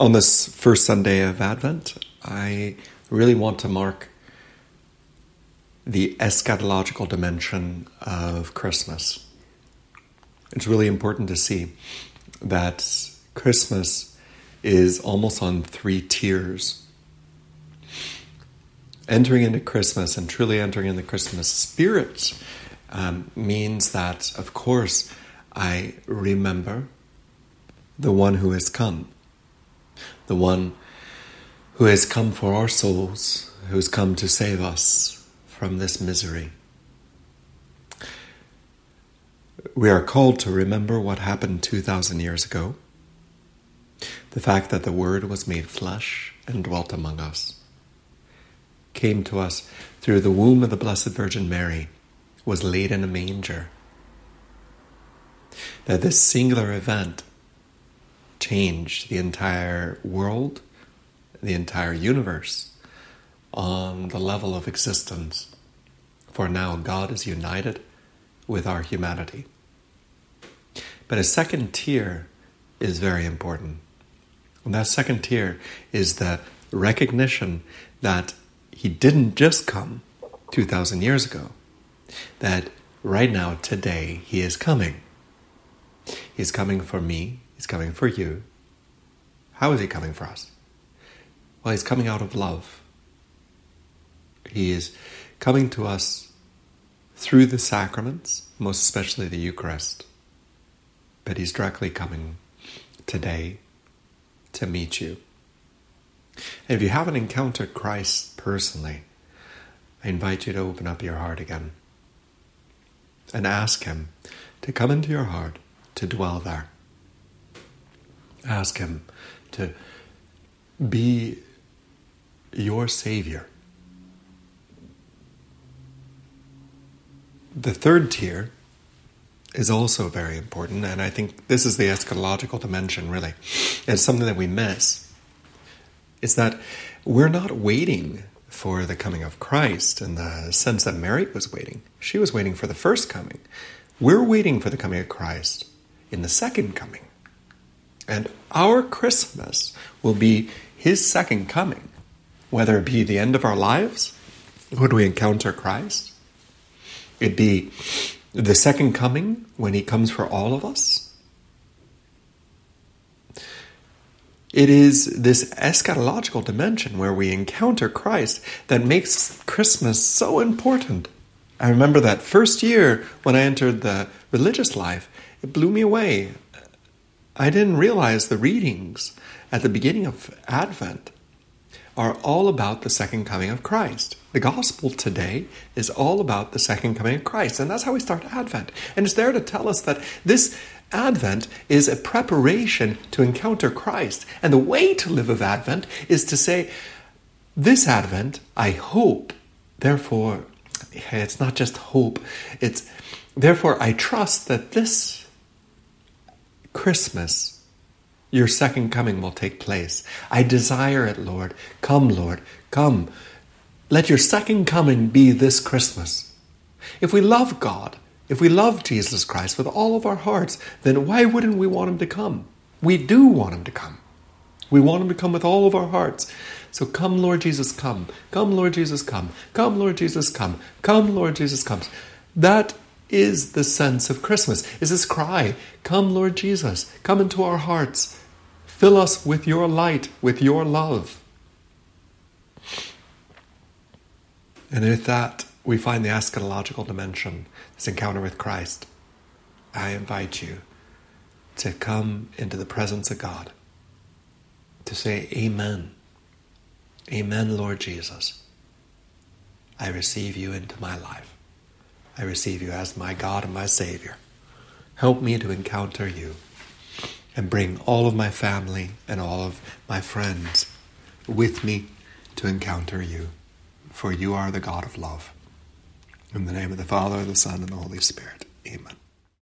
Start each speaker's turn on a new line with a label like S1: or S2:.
S1: On this first Sunday of Advent, I really want to mark the eschatological dimension of Christmas. It's really important to see that Christmas is almost on three tiers. Entering into Christmas and truly entering into the Christmas spirit um, means that, of course, I remember the one who has come the one who has come for our souls, who's come to save us from this misery. We are called to remember what happened 2,000 years ago the fact that the Word was made flesh and dwelt among us, came to us through the womb of the Blessed Virgin Mary, was laid in a manger. That this singular event change the entire world, the entire universe on the level of existence. For now, God is united with our humanity. But a second tier is very important. And that second tier is the recognition that He didn't just come 2,000 years ago, that right now, today, He is coming. He's coming for me, He's coming for you. How is He coming for us? Well, He's coming out of love. He is coming to us through the sacraments, most especially the Eucharist. But He's directly coming today to meet you. And if you haven't encountered Christ personally, I invite you to open up your heart again and ask Him to come into your heart to dwell there. Ask Him to be your Savior. The third tier is also very important, and I think this is the eschatological dimension, really. It's something that we miss. It's that we're not waiting for the coming of Christ in the sense that Mary was waiting. She was waiting for the first coming. We're waiting for the coming of Christ in the second coming. And our Christmas will be His second coming, whether it be the end of our lives, when we encounter Christ, it be the second coming when He comes for all of us. It is this eschatological dimension where we encounter Christ that makes Christmas so important. I remember that first year when I entered the religious life, it blew me away. I didn't realize the readings at the beginning of Advent are all about the second coming of Christ. The gospel today is all about the second coming of Christ, and that's how we start Advent. And it's there to tell us that this Advent is a preparation to encounter Christ. And the way to live of Advent is to say, This Advent, I hope, therefore, it's not just hope, it's therefore I trust that this Christmas, your second coming will take place. I desire it, Lord. Come, Lord, come. Let your second coming be this Christmas. If we love God, if we love Jesus Christ with all of our hearts, then why wouldn't we want him to come? We do want him to come. We want him to come with all of our hearts. So come, Lord Jesus, come. Come, Lord Jesus, come. Come, Lord Jesus, come. Come, Lord Jesus, comes. That is the sense of Christmas, is this cry, Come, Lord Jesus, come into our hearts. Fill us with your light, with your love. And with that, we find the eschatological dimension, this encounter with Christ. I invite you to come into the presence of God, to say, Amen. Amen, Lord Jesus. I receive you into my life. I receive you as my God and my Savior. Help me to encounter you and bring all of my family and all of my friends with me to encounter you, for you are the God of love. In the name of the Father, the Son, and the Holy Spirit. Amen.